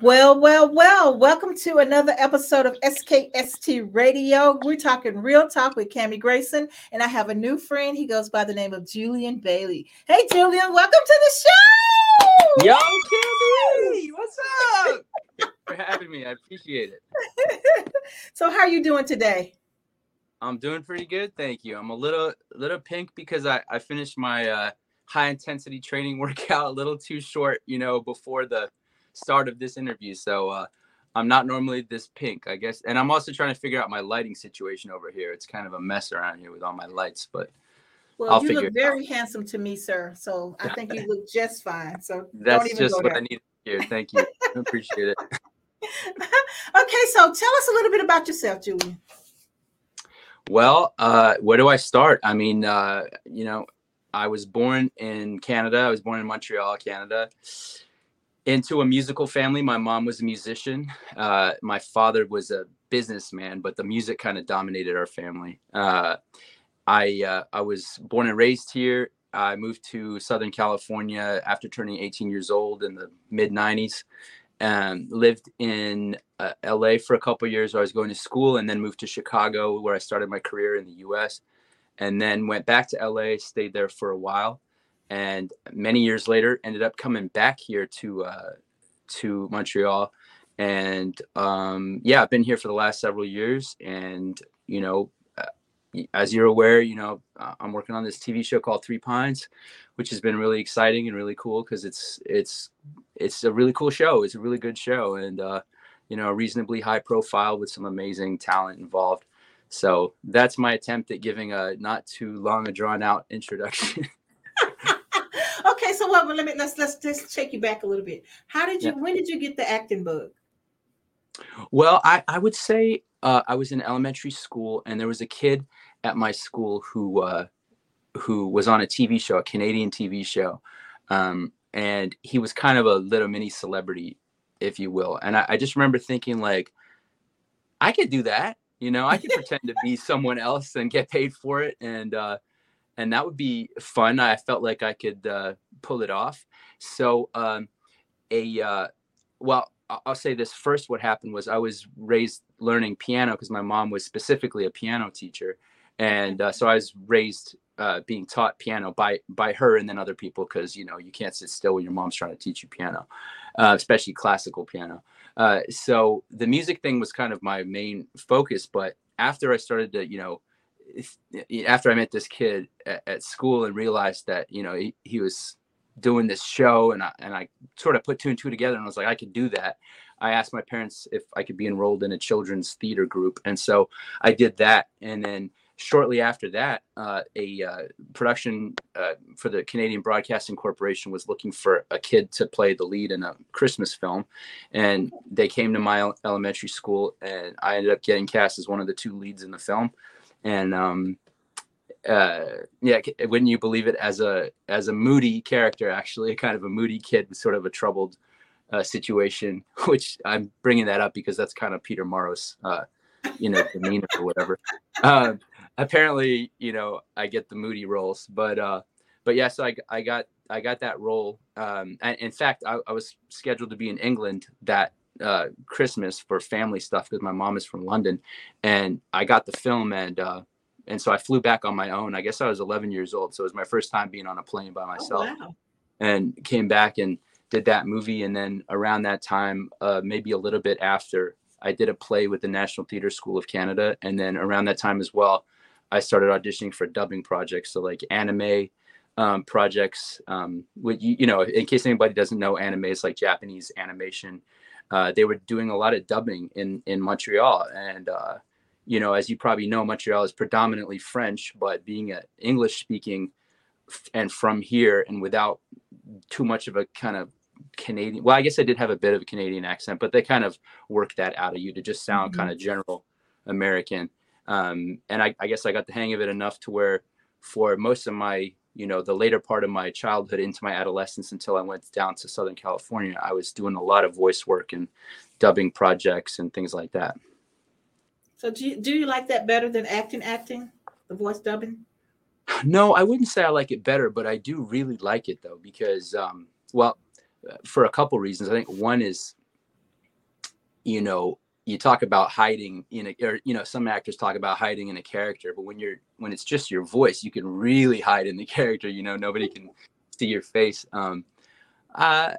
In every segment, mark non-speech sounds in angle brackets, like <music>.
Well, well, well, welcome to another episode of SKST Radio. We're talking real talk with Kami Grayson, and I have a new friend. He goes by the name of Julian Bailey. Hey, Julian, welcome to the show. Yo, Kami, what's up? For having me. I appreciate it. <laughs> so, how are you doing today? I'm doing pretty good, thank you. I'm a little little pink because I, I finished my uh, high intensity training <laughs> workout a little too short, you know, before the start of this interview. So uh, I'm not normally this pink, I guess. And I'm also trying to figure out my lighting situation over here. It's kind of a mess around here with all my lights, but well, I'll you look very handsome to me, sir. So I <laughs> think you look just fine. So that's just what there. I need to hear. Thank you. I appreciate it. <laughs> <laughs> okay, so tell us a little bit about yourself, Julian. Well, uh, where do I start? I mean, uh, you know, I was born in Canada. I was born in Montreal, Canada into a musical family. My mom was a musician. Uh, my father was a businessman, but the music kind of dominated our family. I uh, I was born and raised here. I moved to Southern California after turning 18 years old in the mid 90s. and lived in uh, LA for a couple years where I was going to school, and then moved to Chicago where I started my career in the U.S. And then went back to LA, stayed there for a while, and many years later ended up coming back here to uh, to Montreal and um, yeah I've been here for the last several years and you know as you're aware you know I'm working on this TV show called Three Pines which has been really exciting and really cool because it's it's it's a really cool show it's a really good show and uh, you know reasonably high profile with some amazing talent involved so that's my attempt at giving a not too long a drawn out <laughs> introduction <laughs> okay, so well, let me let's let's just take you back a little bit. How did you? Yeah. When did you get the acting bug? Well, I I would say uh, I was in elementary school, and there was a kid at my school who uh, who was on a TV show, a Canadian TV show, um, and he was kind of a little mini celebrity, if you will. And I, I just remember thinking like, I could do that. You know, I could <laughs> pretend to be someone else and get paid for it, and uh, and that would be fun. I felt like I could uh, pull it off. So, um, a uh, well, I'll say this first. What happened was I was raised learning piano because my mom was specifically a piano teacher, and uh, so I was raised uh, being taught piano by by her and then other people because you know you can't sit still when your mom's trying to teach you piano, uh, especially classical piano. Uh, so the music thing was kind of my main focus, but after I started to you know after I met this kid at, at, school and realized that you know he, he was doing this show and I, and I sort of put two and two together and I was like I could do that. I asked my parents if I could be enrolled in a children's theater group and so I did that. And then shortly after that uh, a uh, production uh, for the Canadian Broadcasting Corporation was looking for a kid to play the lead in a Christmas film. And they came to my elementary school and I ended up getting cast as one of the two leads in the film. And um, uh, yeah, wouldn't you believe it? As a as a moody character, actually, a <laughs> kind of a moody kid with sort of a troubled uh, situation. <laughs> Which I'm bringing that up because that's kind of Peter Morrow's, uh, you know, demeanor or whatever. <laughs> Um, apparently, you know, I get the moody roles, but uh, but yeah, so I I got I got that role. Um, and in fact, I, I was scheduled to be in England that uh, Christmas for family stuff because my mom is from London, and I got the film and uh, and so I flew back on my own. I guess I was 11 years old, so it was my first time being on a plane by oh, myself, oh, wow. and came back and did that movie. And then around that time, uh, maybe a little bit after, I did a play with the National Theatre School of Canada, and then around that time as well, I started auditioning for dubbing projects, so like anime. Um, projects, um, with you, you know, in case anybody doesn't know, anime is like Japanese animation uh, they were doing a lot of dubbing in in Montreal, and uh, you know, as you probably know, Montreal is predominantly French, but being an English speaking and from here and without too much of a kind of Canadian. Well, I guess I did have a bit of a Canadian accent, but they kind of work that out of you to just sound mm-hmm. kind of general American. Um, and I, I, guess I got the hang of it enough to where, for most of my you know the later part of my childhood into my adolescence until I went down to Southern California, I was doing a lot of voice work and dubbing projects and things like that. So do you, do you like that better than acting acting, the voice dubbing? No, I wouldn't say I like it better, but I do really like it though because um well, for a couple reasons. I think one is you know, you talk about hiding in a or you know some actors talk about hiding in a character but when you're when it's just your voice you can really hide in the <laughs> character you know nobody can see your face um uh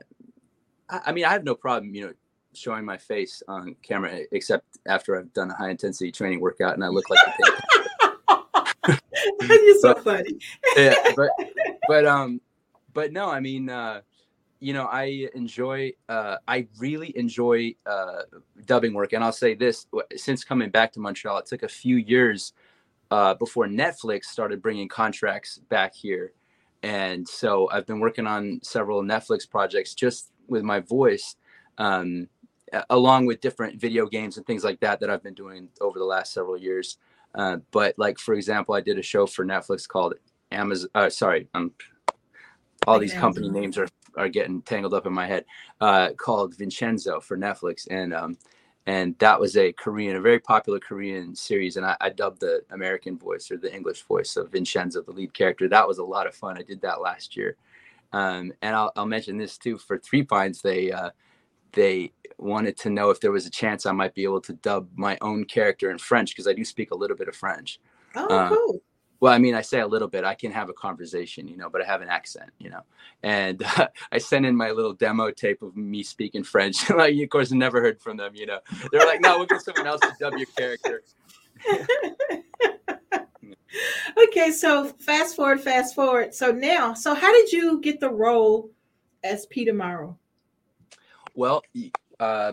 i mean i have no problem you know showing my face on camera except after i've done a high intensity training workout and i look like you're <laughs> so but, funny yeah <laughs> but but um but no i mean uh you know, I enjoy, uh, I really enjoy uh, dubbing work. And I'll say this since coming back to Montreal, it took a few years uh, before Netflix started bringing contracts back here. And so I've been working on several Netflix projects just with my voice, um, along with different video games and things like that that I've been doing over the last several years. Uh, but like, for example, I did a show for Netflix called Amazon. Uh, sorry, um, all these company names are are getting tangled up in my head uh, called Vincenzo for Netflix, and um, and that was a Korean, a very popular Korean series, and I, I, dubbed the American voice or the English voice of Vincenzo, the lead character. That was a lot of fun. I did that last year, um, and I'll, I'll, mention this too for Three Pines. They uh, they wanted to know if there was a chance I might be able to dub my own character in French because I do speak a little bit of French. Oh, um, cool. well i mean i say a little bit. I can have a conversation you know but i have an accent you know. And uh, <laughs> i sent in my little demo tape of me speaking french. <laughs> Like of course never heard from them you know. They're like no we'll get someone else to dub your character. <laughs> Okay so fast forward fast forward. So now so how did you get the role as peter morrow well uh,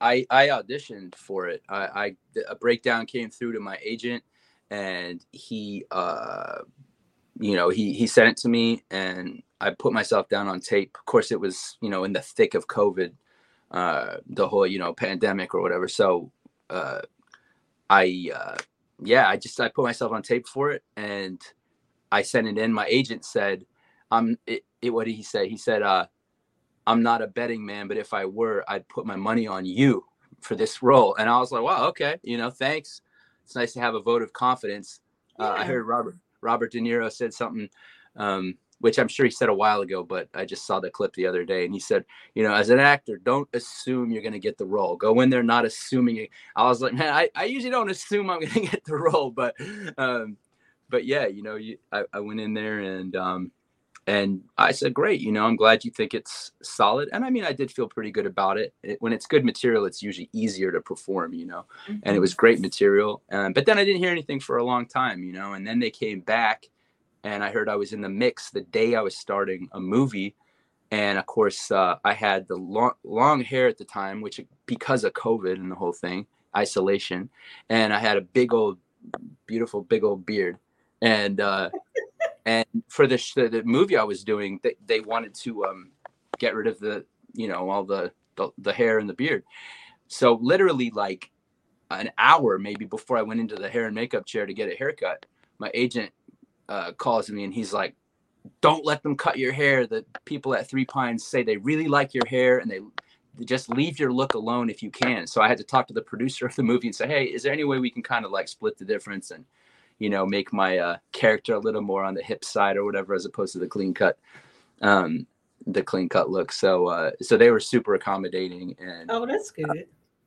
I, I auditioned for it. I, I a breakdown came through to my agent and he uh you know he he sent it to me and i put myself down on tape. Of course it was you know in the thick of covid uh the whole you know pandemic or whatever. So uh i uh yeah i just i put myself on tape for it and i sent it in. My agent said um it, it what did he say? He said uh i'm not a betting man but if i were i'd put my money on you for this role and i was like wow okay you know thanks it's nice to have a vote of confidence. Yeah. Uh, I heard Robert Robert De Niro said something, um, which I'm sure he said a while ago, but I just saw the clip the other day, and he said, you know, as an actor, don't assume you're going to get the role. Go in there not assuming. It. I was like, man, I, I usually don't assume I'm going <laughs> to get the role, but um, but yeah, you know, you, I, I went in there and um, and I said, great, you know, I'm glad you think it's solid. And I mean, I did feel pretty good about it. it when it's good material, it's usually easier to perform, you know, mm-hmm. and it was great material. Um, but then I didn't hear anything for a long time, you know, and then they came back and I heard I was in the mix the day I was starting a movie. And of course, uh, I had the long, long hair at the time, which because of COVID and the whole thing, isolation, and I had a big old, beautiful, big old beard. And, uh, and for the, the, movie I was doing, they, they wanted to um, get rid of the you know all the, the the hair and the beard. So literally like an hour maybe before I went into the hair and makeup chair to get a haircut, my agent uh, calls me and he's like, "Don't let them cut your hair. The people at Three Pines say they really like your hair and they." just leave your look alone if you can. So I had to talk to the producer of the movie and say, "Hey, is there any way we can kind of like split the difference and you know, make my uh, character a little more on the hip side or whatever, as opposed to the clean cut, um, the clean cut look. So, uh, so they were super accommodating. And oh, that's good. Uh,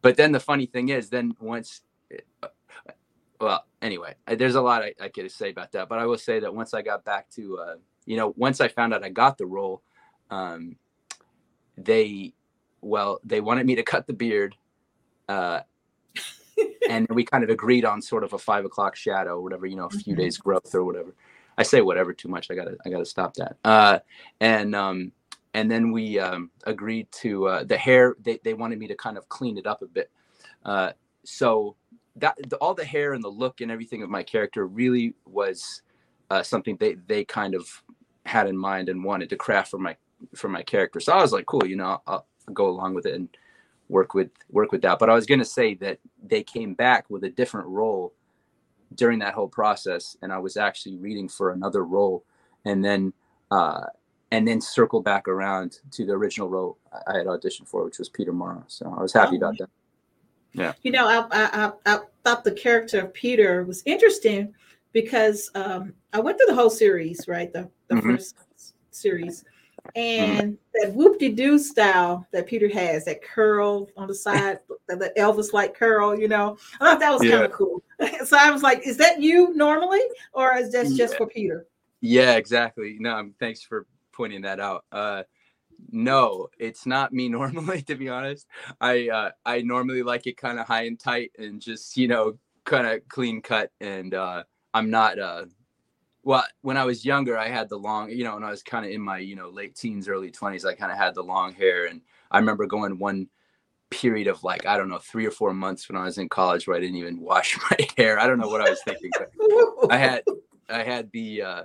but then the funny thing is, then once, uh, well, anyway, there's a lot I, I could say about that. But I will say that once I got back to, uh, you know, once I found out I got the role, um, they, well, they wanted me to cut the beard. Uh, and we kind of agreed on sort of a five o'clock shadow, or whatever, you know, a few mm-hmm. days growth or whatever. I say whatever too much. I gotta I gotta stop that. Uh, and um, and then we um, agreed to uh, the hair. They they wanted me to kind of clean it up a bit. Uh, so that the, all the hair and the look and everything of my character really was uh, something they they kind of had in mind and wanted to craft for my for my character. So I was like, cool, you know, I'll, I'll go along with it. And work with work with that. But I was going to say that they came back with a different role during that whole process, and I was actually reading for another role, and then uh, and then circle back around to the original role I had auditioned for, which was Peter Morrow. So I was happy oh. about that. Yeah. You know, I, I, I thought the character of Peter was interesting because um, I went through the whole series, right? The, the mm-hmm. first series. And mm-hmm. that whoop de doo style that Peter has, that curl on the <laughs> side, the Elvis like curl, you know, I thought that was yeah. kind of cool. <laughs> so I was like, is that you normally, or is that just yeah. for Peter? Yeah, exactly. No, thanks for pointing that out. Uh, no, it's not me <laughs> normally, to be honest. I uh, I normally like it kind of high and tight and just you know kind of clean cut. And uh, I'm not. Uh, well, when I was younger, I had the long, you know, and I was kind of in my you know late teens, early twenties, I kind of had the long hair, and I remember going one period of like I don't know three or four months when I was in college where I didn't even <laughs> wash my hair. I don't know what I was thinking, but I <laughs> had I had the uh,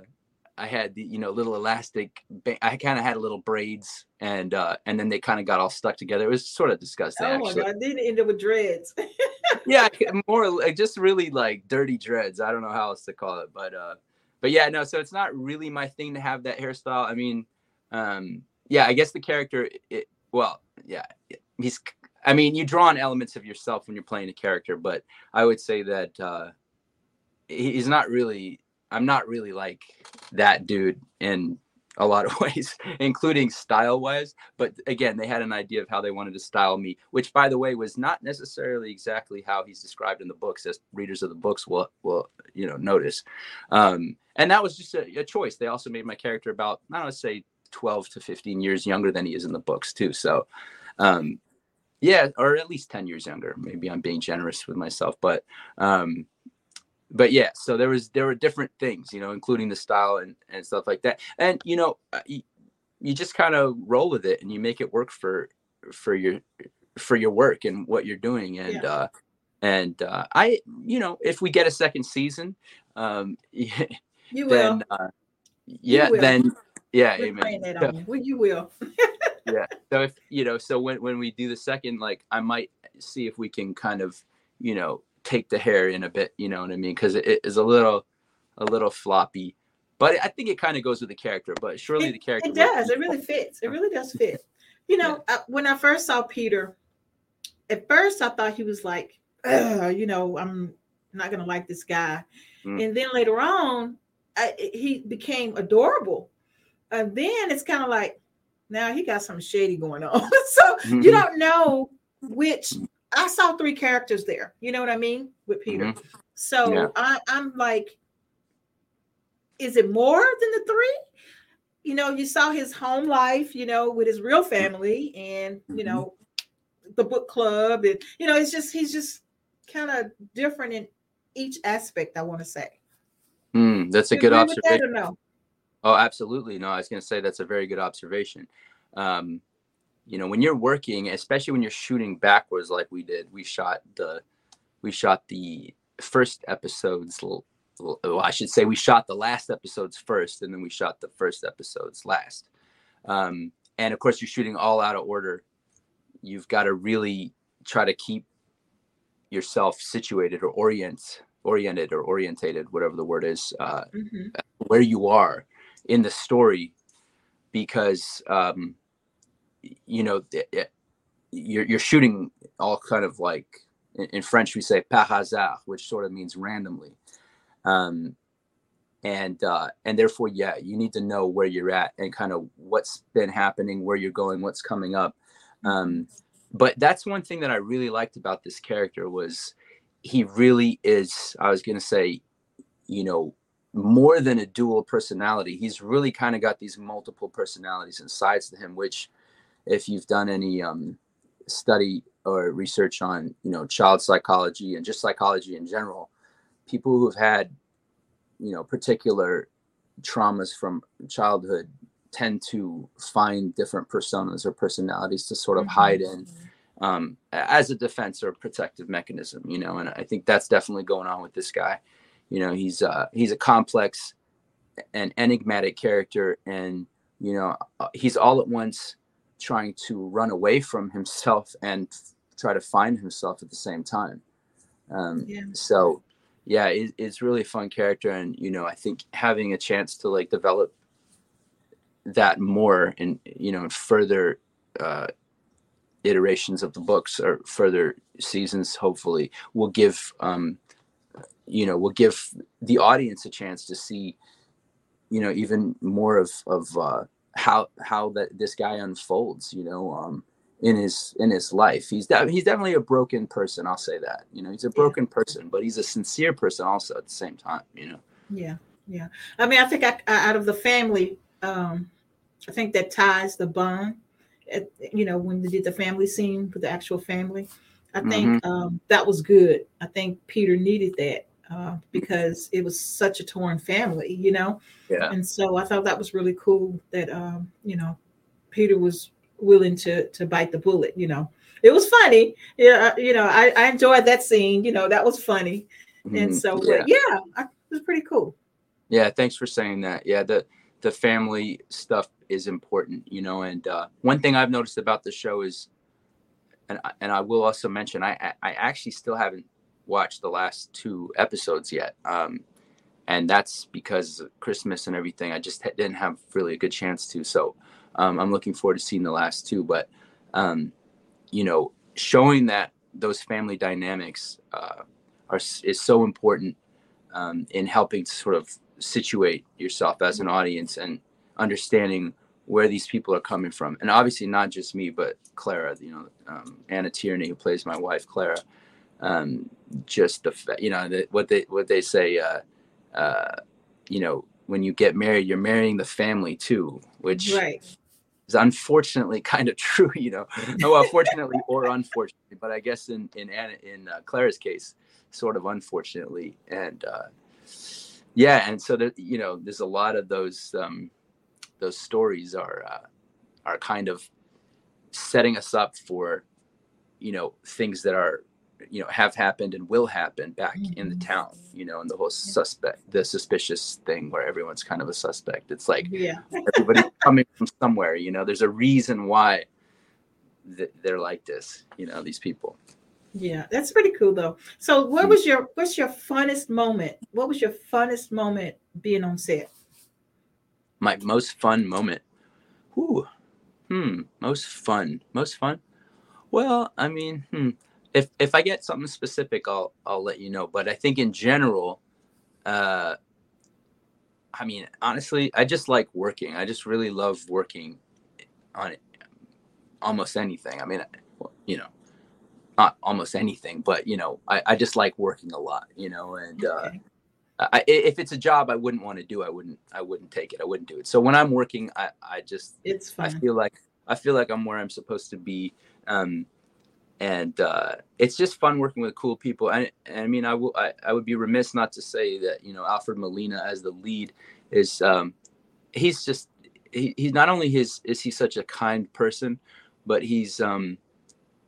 I had the you know little elastic. I kind of had a little braids, and uh, and then they kind of got all stuck together. It was sort of disgusting. Oh actually. my god! Then end up with dreads. yeah, <laughs> more like just really like dirty dreads. I don't know how else to call it, but uh, but yeah, no. So it's not really my thing to have that hairstyle. I mean, um, yeah, I guess the character. It, well, yeah, he's. I mean, you draw on elements of yourself when you're playing a character, but I would say that uh, he's not really I'm not really like that dude in a lot of <laughs> ways, including style wise. But again, they had an idea of how they wanted to style me, which by the way was not necessarily exactly how he's described in the books, as readers of the books will will you know notice. Um, and that was just a, a, choice. They also made my character about I don't know, say 12 to 15 years younger than he is in the books too. So um, yeah, or at least 10 years younger. Maybe I'm being generous with myself, but um, but yeah, so there was there were different things, you know, including the style and and stuff like that. And you know, uh, you, you just kind of roll with it and you make it work for for your for your work and what you're doing. And yeah. uh and uh I, you know, if we get a second season, um <laughs> you then, will. Uh, yeah, will. then yeah, We're amen. So, you. Well, you will. <laughs> yeah. So if you know, so when when we do the second, like I might see if we can kind of, you know, take the hair in a bit. You know what I mean? Because it is a little, a little floppy. But I think it kind of goes with the character. But surely it, the character. It does. It really fits. It really does fit. <laughs> You know, yeah. I, when I first saw Peter, at first I thought he was like, you know, I'm not gonna like this guy, mm. and then later on, I, he became adorable. And then it's kind of like, now he got some shady going on. <laughs> so mm-hmm. you don't know which I saw three characters there. You know what I mean with Peter. Mm-hmm. So yeah. I, I'm like, is it more than the three? You know, you saw his home life, you know, with his real family, and you mm-hmm. know, the book club, and you know, it's just he's just kind of different in each aspect. I want to say. Mm, that's a good observation. no? Oh, absolutely. No, I was going to say that's a very good observation. Um, you know when you're working especially when you're shooting backwards like we did we shot the we shot the first episodes well i should say we shot the last episodes first and then we shot the first episodes last um, and of course you're shooting all out of order you've got to really try to keep yourself situated or orient oriented or orientated whatever the word is uh, mm-hmm. where you are in the story because um, you know, you're, you're shooting all kind of like in French we say par hasard, which sort of means randomly. Um, and uh, and therefore, yeah, you need to know where you're at and kind of what's been happening, where you're going, what's coming up. Um, but that's one thing that I really liked about this character was he really is. I was gonna say, you know, more than a dual personality. He's really kind of got these multiple personalities and sides to him, which if you've done any um, study or research on you know child psychology and just psychology in general people who've had you know particular traumas from childhood tend to find different personas or personalities to sort of mm-hmm. hide in um, as a defense or protective mechanism you know and i think that's definitely going on with this guy you know he's uh he's a complex and enigmatic character and you know uh, he's all at once trying to run away from himself <laughs> and try to find himself at the same time. Um, yeah. So, yeah, it, it's really a fun character, and you know, I think having a chance to like develop that more and you know further uh, iterations of the books or further seasons hopefully will give um, you know will give the audience a chance to see you know even more of of uh, how how that this guy unfolds you know um, in his in his life. He's de- he's definitely a broken person i'll say that you know he's a broken yeah. person but he's a sincere person also at the same time you know. Yeah yeah. I mean i think I, out of the family um i think that ties the bond at, you know when they did the family scene with the actual family. I think mm-hmm. um that was good. I think peter needed that uh, because it was such a torn family you know? Yeah. And so i thought that was really cool that um you know peter was willing to to bite the bullet you know? It was funny. Yeah you know i, I enjoyed that scene you know that was funny. Mm-hmm. and so yeah, yeah I, it was pretty cool. Yeah thanks for saying that. Yeah the the family stuff is important you know and uh, one thing i've noticed about the show is and and i will also mention i i actually still haven't watched the last two episodes yet um and that's because christmas and everything i just didn't have really a good chance to so um, I'm looking forward to seeing the last two, but um, you know, showing that those family dynamics uh, are is so important um, in helping to sort of situate yourself as an audience and understanding where these people are coming from, and obviously not just me, but Clara. You know, um, Anna Tierney, who plays my wife, Clara. Um, just the you know the, what they what they say. Uh, uh, you know, when you get married, you're marrying the family too, which right is unfortunately <laughs> kind of true, you know. Oh, well, fortunately or unfortunately, but I guess in in Anna, in uh, Clara's case, sort of unfortunately, and uh, yeah, and so that you know, there's a lot of those um, those stories are uh, are kind of setting us up for you know things that are you know have happened and will happen back mm-hmm. in the mm-hmm. town you know and the whole suspect the suspicious thing where everyone's kind of a suspect it's like yeah everybody <laughs> coming from somewhere you know there's a reason why th- they're like this you know these people yeah that's pretty cool though so what mm. was your what's your funnest moment what was your funnest moment being on set my most fun moment Whew. hmm most fun most fun well i mean hmm if if I get something specific, I'll I'll let you know. But I think in general, uh, I mean, honestly, I just like working. I just really love working on it, almost anything. I mean, you know, not almost anything, but you know, I, I just like working a lot. You know, and uh, I, if it's a job I wouldn't want to do, I wouldn't I wouldn't take it. I wouldn't do it. So when I'm working, I I just it's fun. I feel like I feel like I'm where I'm supposed to be. Um, and uh, it's just fun working with cool people. And, and I mean, I, w- I, I would be remiss not to say that you know Alfred Molina as the lead is um, he's just he, he's not only his is he such a kind person, but he's um,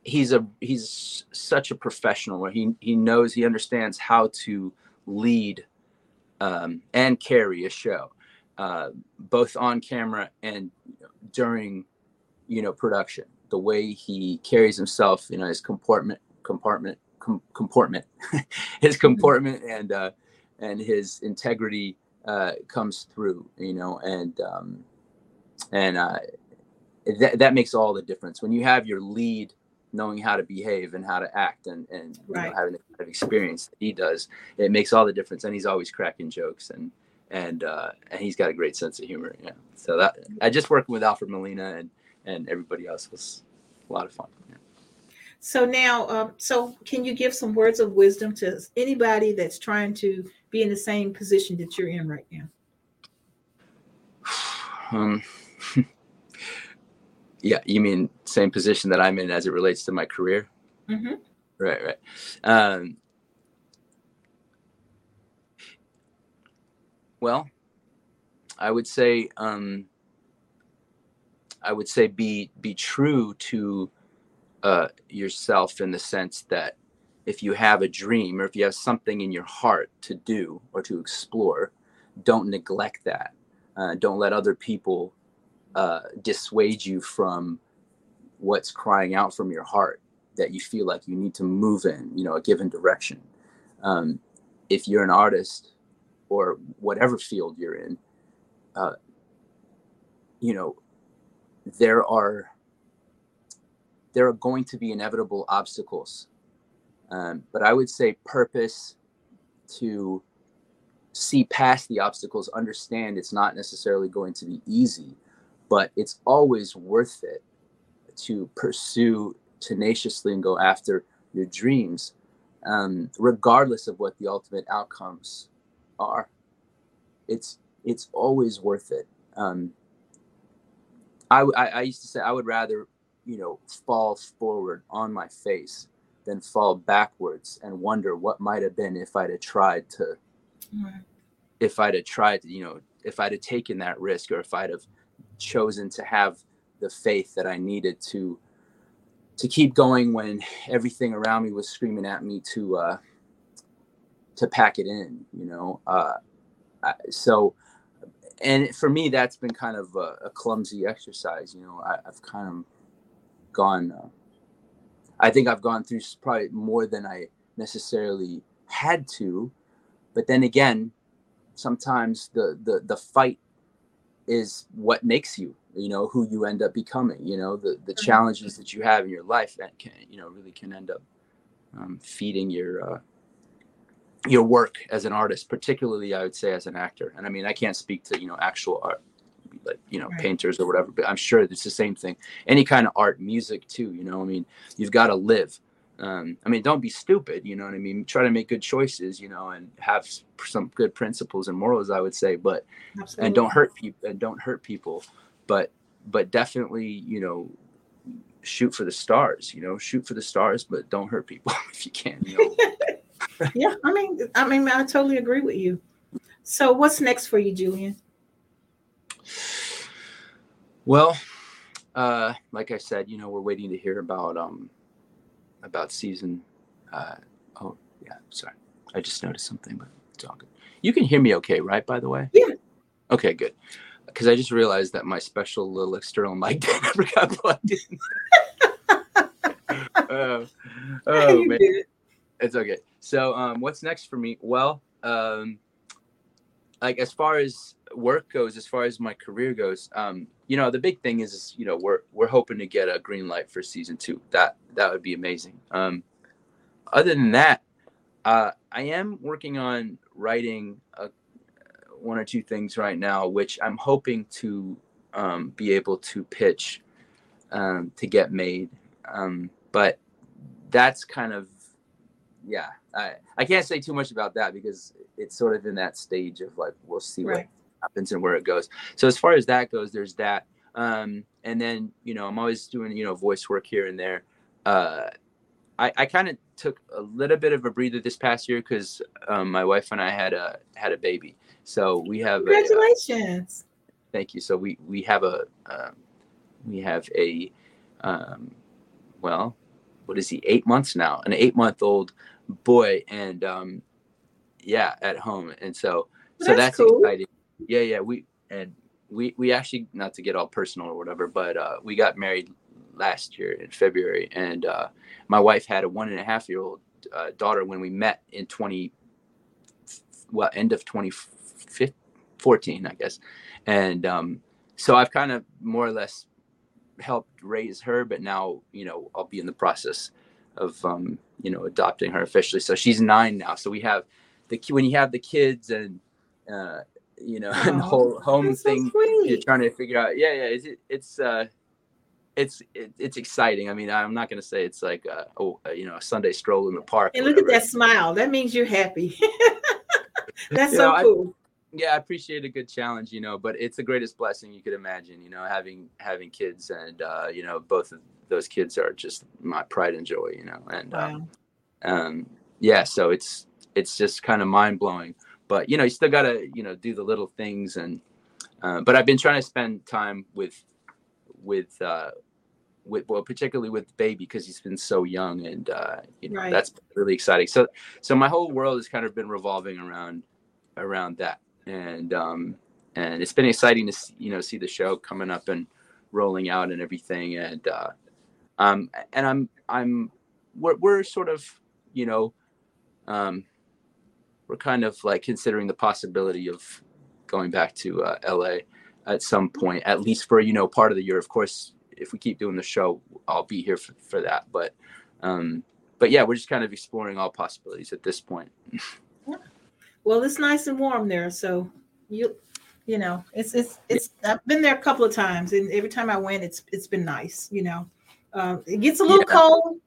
he's a he's such a professional where he he knows he understands how to lead um, and carry a show, uh, both on camera and during you know production the way he carries himself, you know, his comportment, compartment, com- comportment, <laughs> his comportment, and uh, and his integrity uh, comes through, you know, and um, and uh, that that makes all the difference when you have your lead knowing how to behave and how to act and and right. know, having the kind of experience that he does, it makes all the difference. And he's always cracking jokes and and uh, and he's got a great sense of humor. Yeah. So that I just working with Alfred Molina and and everybody else was a lot of fun. Yeah. So now, um, so can you give some words of wisdom to anybody that's trying to be in the same position that you're in right now? <sighs> Um, <laughs> yeah, you mean same position that I'm in as it relates to my career? Mm-hmm. Right, right. Um, well, I would say um, I would say be be true to uh, yourself in the sense that if you have a dream or if you have something in your heart to do or to explore, don't neglect that. Uh, don't let other people uh, dissuade you from what's crying out from your heart that you feel like you need to move in, you know, a given direction. Um, if you're an artist or whatever field you're in, uh, you know there are there are going to be inevitable obstacles. Um, but i would say purpose to see past the obstacles understand it's not necessarily going to be easy but it's always worth it to pursue tenaciously and go after your dreams um, regardless of what the ultimate outcomes are. It's it's always worth it. Um, I, I, I used to say I would rather, you know, fall forward on my face than fall backwards and wonder what might have been if I'd have tried to, mm. if I'd have tried to, you know, if I'd have taken that risk or if I'd have chosen to have the faith that I needed to, to keep going when everything around me was screaming at me to, uh, to pack it in, you know? Uh, so, and for me, that's been kind of a, a clumsy exercise. You know, I, have kind of gone. Uh, I think I've gone through probably more than I necessarily had to, but then again, sometimes the the the fight is what makes you you know who you end up becoming you know the the mm-hmm. challenges that you have in your life that can you know really can end up um, feeding your uh, your work as an artist, particularly I would say as an actor. And I mean, I can't speak to, you know, actual art, like, you know, right. painters or whatever, but I'm sure it's the same thing. Any kind of art, music too, you know, I mean, you've got to live. Um, I mean, don't be stupid, you know what I mean? Try to make good choices, you know, and have some good principles and morals, I would say, but, Absolutely. and don't hurt people and don't hurt people, but, but definitely, you know, shoot for the stars, you know, shoot for the stars, but don't hurt people <laughs> if you can, you know. <laughs> <laughs> yeah, I mean, I mean, I totally agree with you. So, what's next for you, Julian? Well, uh, like I said, you know, we're waiting to hear about um about season. Uh, oh, yeah, sorry, I just noticed something, but it's all good. You can hear me okay, right? By the way. Yeah. Okay, good. Because I just realized that my special little external mic <laughs> never got plugged in. <laughs> uh, oh man. It's okay. So, um, what's next for me? Well, um, like as far as work goes, as far as my career goes, um, you know, the big thing is, you know, we're we're hoping to get a green light for season two. That that would be amazing. Um, other than that, uh, I am working on writing a, one or two things right now, which I'm hoping to um, be able to pitch um, to get made. Um, but that's kind of yeah, I, I can't say too much about that because it's sort of in that stage of like we'll see right. what happens and where it goes. So as far as that goes, there's that. Um, and then you know I'm always doing you know voice work here and there. Uh, I, I kind of took a little bit of a breather this past year because um, my wife and I had a had a baby. So we have congratulations. A, uh, thank you. So we we have a um, we have a um, well, what is he? Eight months now, an eight month old boy and um yeah at home and so so that's, that's cool. exciting yeah yeah we and we we actually not to get all personal or whatever but uh we got married last year in february and uh my wife had a one and a half year old uh, daughter when we met in 20 well end of 2014 i guess and um so i've kind of more or less helped raise her but now you know i'll be in the process of um, you know adopting her officially. So she's nine now. So we have the when you have the kids and uh, you know oh, and the whole home thing so you're trying to figure out. Yeah, yeah, it's it's uh, it's it, it's exciting. I mean, I'm not going to say it's like a, a, you know a Sunday stroll in the park. And look at that smile. That means you're happy. <laughs> That's you so know, cool. Yeah, I appreciate a good challenge, you know, but it's the greatest blessing you could imagine, you know, having having kids and uh, you know, both of those kids are just my pride and joy, you know. And wow. um, um, yeah, so it's it's just kind of mind blowing. But you know, you still gotta you know do the little things. And uh, but I've been trying to spend time with with uh, with well, particularly with baby because he's been so young, and uh, you know right. that's really exciting. So so my whole world has kind of been revolving around around that, and um, and it's been exciting to see, you know see the show coming up and rolling out and everything and uh, um, and I'm I'm we're, we're sort of you know um, we're kind of like considering the possibility of going back to uh, LA at some point, at least for you know part of the year. Of course, if we keep doing the show, I'll be here for, for that. But um, but yeah, we're just kind of exploring all possibilities at this point. Well, it's nice and warm there, so you you know it's it's it's I've been there a couple of times, and every time I went, it's it's been nice. You know, um, it gets a little yeah. cold.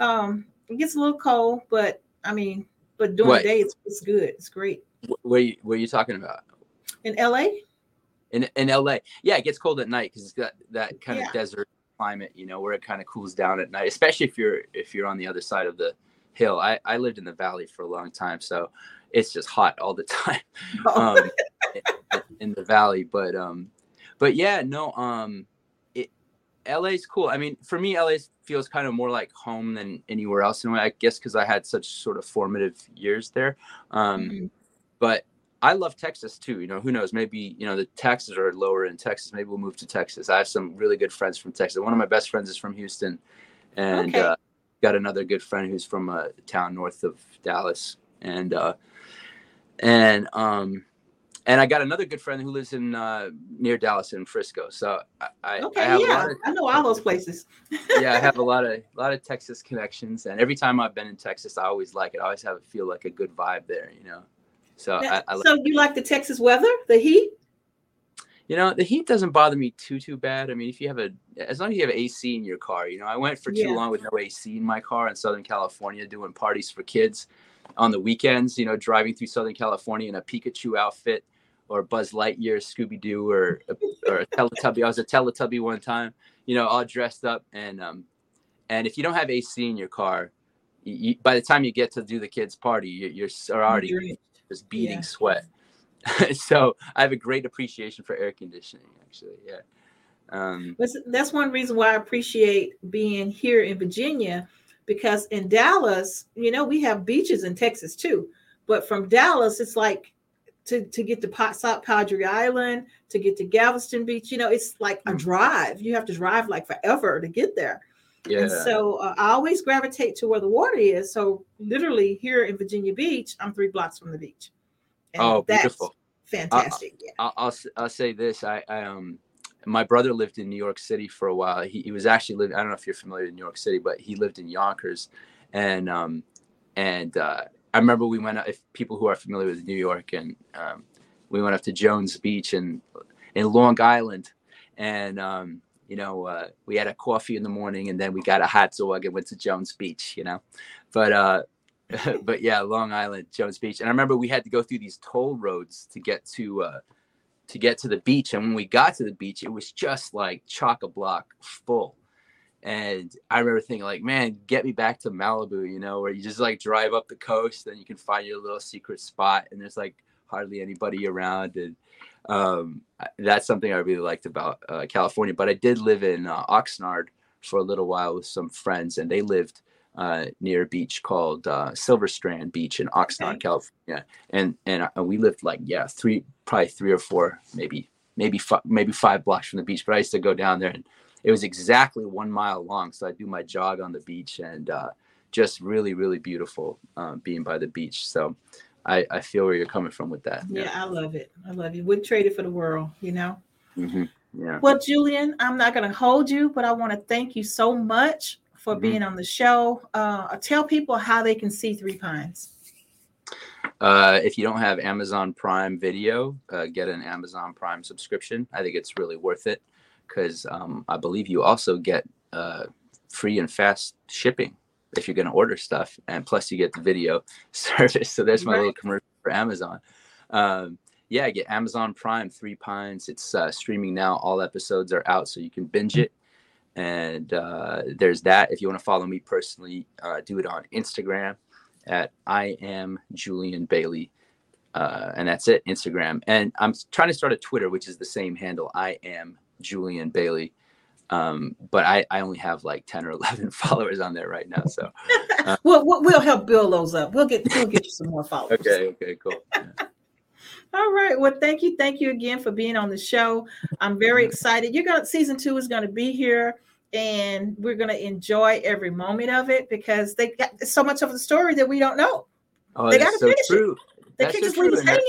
Um, it gets a little cold, but I mean, but during what? the day, it's it's good. It's great. Where you, where are you talking about? In LA. In in LA, yeah, it gets cold at night because it's got that kind yeah. of desert climate, you know, where it kind of cools down at night, especially if you're if you're on the other side of the hill. I, I lived in the valley for a long time, so it's just hot all the <laughs> time oh. um, in, in the valley. But um, but yeah, no, um, it LA's cool. I mean, for me, LA feels kind of more like home than anywhere else. And I guess because I had such sort of formative years there. Um, mm-hmm. But I love Texas too. You know, who knows? Maybe you know the taxes are lower in Texas. Maybe we'll move to Texas. I have some really good friends from Texas. One of my best friends is from Houston, and okay. uh, got another good friend who's from a town north of Dallas, and uh, and um, and I got another good friend who lives in uh, near Dallas in Frisco. So I, okay, I yeah, of, I know all those places. yeah, I have a <laughs> lot of a lot of Texas connections, and every time I've been in Texas, I always like it. I always have it feel like a good vibe there, you know. So now, I, I so you like the Texas weather, the heat? You know, the heat doesn't bother me too too bad. I mean, if you have a as long as you have AC in your car, you know, I went for too yeah. long with no AC in my car in Southern California doing parties for kids on the weekends, you know, driving through Southern California in a Pikachu outfit or Buzz Lightyear, Scooby Doo, or or a Teletubby. I was a Teletubby one time, you know, all dressed up, and um, and if you don't have AC in your car, you, by the time you get to do the kids' party, you, are already just beating yeah. sweat. <laughs> so I have a great appreciation for air conditioning, actually. Yeah. Um, that's one reason why I appreciate being here in Virginia, because in Dallas, you know, we have beaches in Texas too, but from Dallas, it's like to, to get to South Padre Island, to get to Galveston Beach, you know, it's like a hmm. drive. You have to drive like forever to get there. Yeah. And so uh, I always gravitate to where the water is. So literally here in Virginia Beach, I'm three blocks from the beach. And oh, beautiful! Fantastic. I, yeah. I'll, I'll, I'll say this. I, I um my brother lived in New York City for a while. He, he was actually living. I don't know if you're familiar with New York City, but he lived in Yonkers, and um and uh, I remember we went. If people who are familiar with New York, and um, we went up to Jones Beach and in Long Island, and um, you know, uh, we had a coffee in the morning and then we got a hot dog and went to Jones Beach, you know. But uh <laughs> but yeah, Long Island, Jones Beach. And I remember we had to go through these toll roads to get to uh to get to the beach. And when we got to the beach, it was just like chock a block full. And I remember thinking, like, man, get me back to Malibu, you know, where you just like drive up the coast and you can find your little secret spot and there's like hardly anybody around. And um, that's something I really liked about uh, California. But I did live in uh, Oxnard for a little while with some friends, and they lived uh, near a beach called uh, Silver Strand Beach in Oxnard, okay. California. And and uh, we lived like yeah, three probably three or four, maybe maybe five, maybe five blocks from the beach. But I used to go down there, and it was exactly one mile long. So I do my jog on the beach, and uh, just really really beautiful um, being by the beach. So I, I feel where you're coming from with that. Yeah, yeah. I love it. I love you. Wouldn't trade it for the world, you know? Mm-hmm. Yeah. Well, Julian, I'm not going to hold you, but I want to thank you so much for mm-hmm. being on the show. Uh, tell people how they can see Three Pines. Uh, if you don't have Amazon Prime Video, uh, get an Amazon Prime subscription. I think it's really worth it because um, I believe you also get uh, free and fast shipping if you're going to order stuff and plus you get the video <laughs> service so there's my right. little commercial for amazon um, yeah get amazon prime three pines it's uh, streaming now all episodes are out so you can binge it and uh, there's that if you want to follow me personally uh, do it on instagram at i am julian bailey uh, and that's it instagram and i'm trying to start a twitter which is the same handle i am julian bailey um, but I, I only have like 10 or <laughs> 11 <laughs> followers on there right now. So <laughs> uh, we'll, we'll help build those up. We'll get, we'll get you some more followers. okay. Okay, cool. Yeah. All right. Well, thank you. Thank you again for being on the show. I'm very excited. You're going to, season two is going to be here and we're going to enjoy every moment of it because they got so much of the story that we don't know. Oh, they got to so finish true. it. They can't just leave us hanging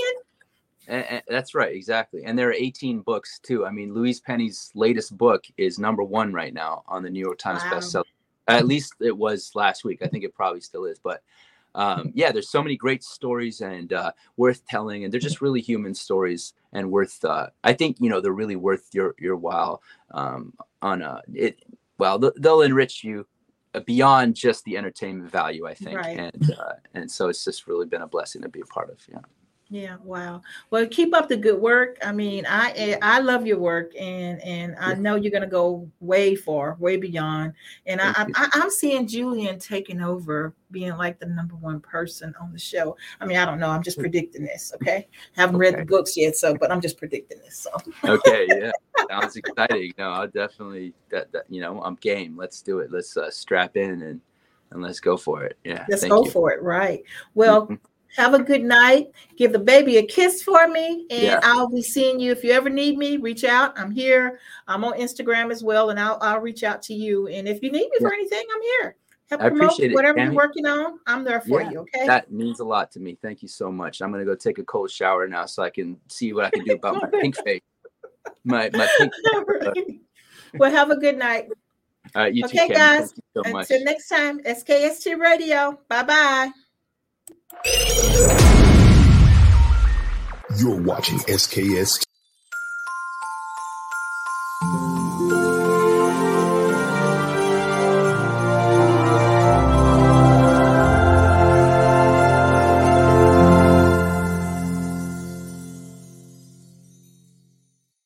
And, and that's right, exactly. And there are 18 books too. I mean, Louise Penny's latest book is number one right now on the New York Times wow. bestseller. At least it was last week. I think it probably still is. But um, yeah, there's so many great stories and uh, worth telling, and they're just really human stories and worth. Uh, I think you know they're really worth your your while. Um, on a it, well, they'll, they'll enrich you beyond just the entertainment value. I think, right. and uh, and so it's just really been a blessing to be a part of. Yeah. Yeah, wow. Well, keep up the good work. I mean, I eh, I love your work, and and I know you're gonna go way far, way beyond. And I, I I'm seeing Julian taking over, being like the number one person on the show. I mean, I don't know. I'm just predicting this. Okay, haven't okay. read the books yet, so but I'm just predicting this. So okay, yeah, <laughs> sounds exciting. No, I'll definitely that, that you know I'm game. Let's do it. Let's uh, strap in and and let's go for it. Yeah, let's go you. for it. Right. Well. Have a good night. Give the baby a kiss for me, and yeah. I'll be seeing you. If you ever need me, reach out. I'm here. I'm on Instagram as well, and I'll I'll reach out to you. And if you need me for anything, I'm here. Help I promote whatever it, you're working on. I'm there for yeah, you. Okay. That means a lot to me. Thank you so much. I'm gonna go take a cold shower now so I can see what I can do about my <laughs> pink face. My my pink. <laughs> <laughs> well, have a good night. All right, you okay, too, guys. So Until next time, SKST Radio. Bye bye. You're watching SKS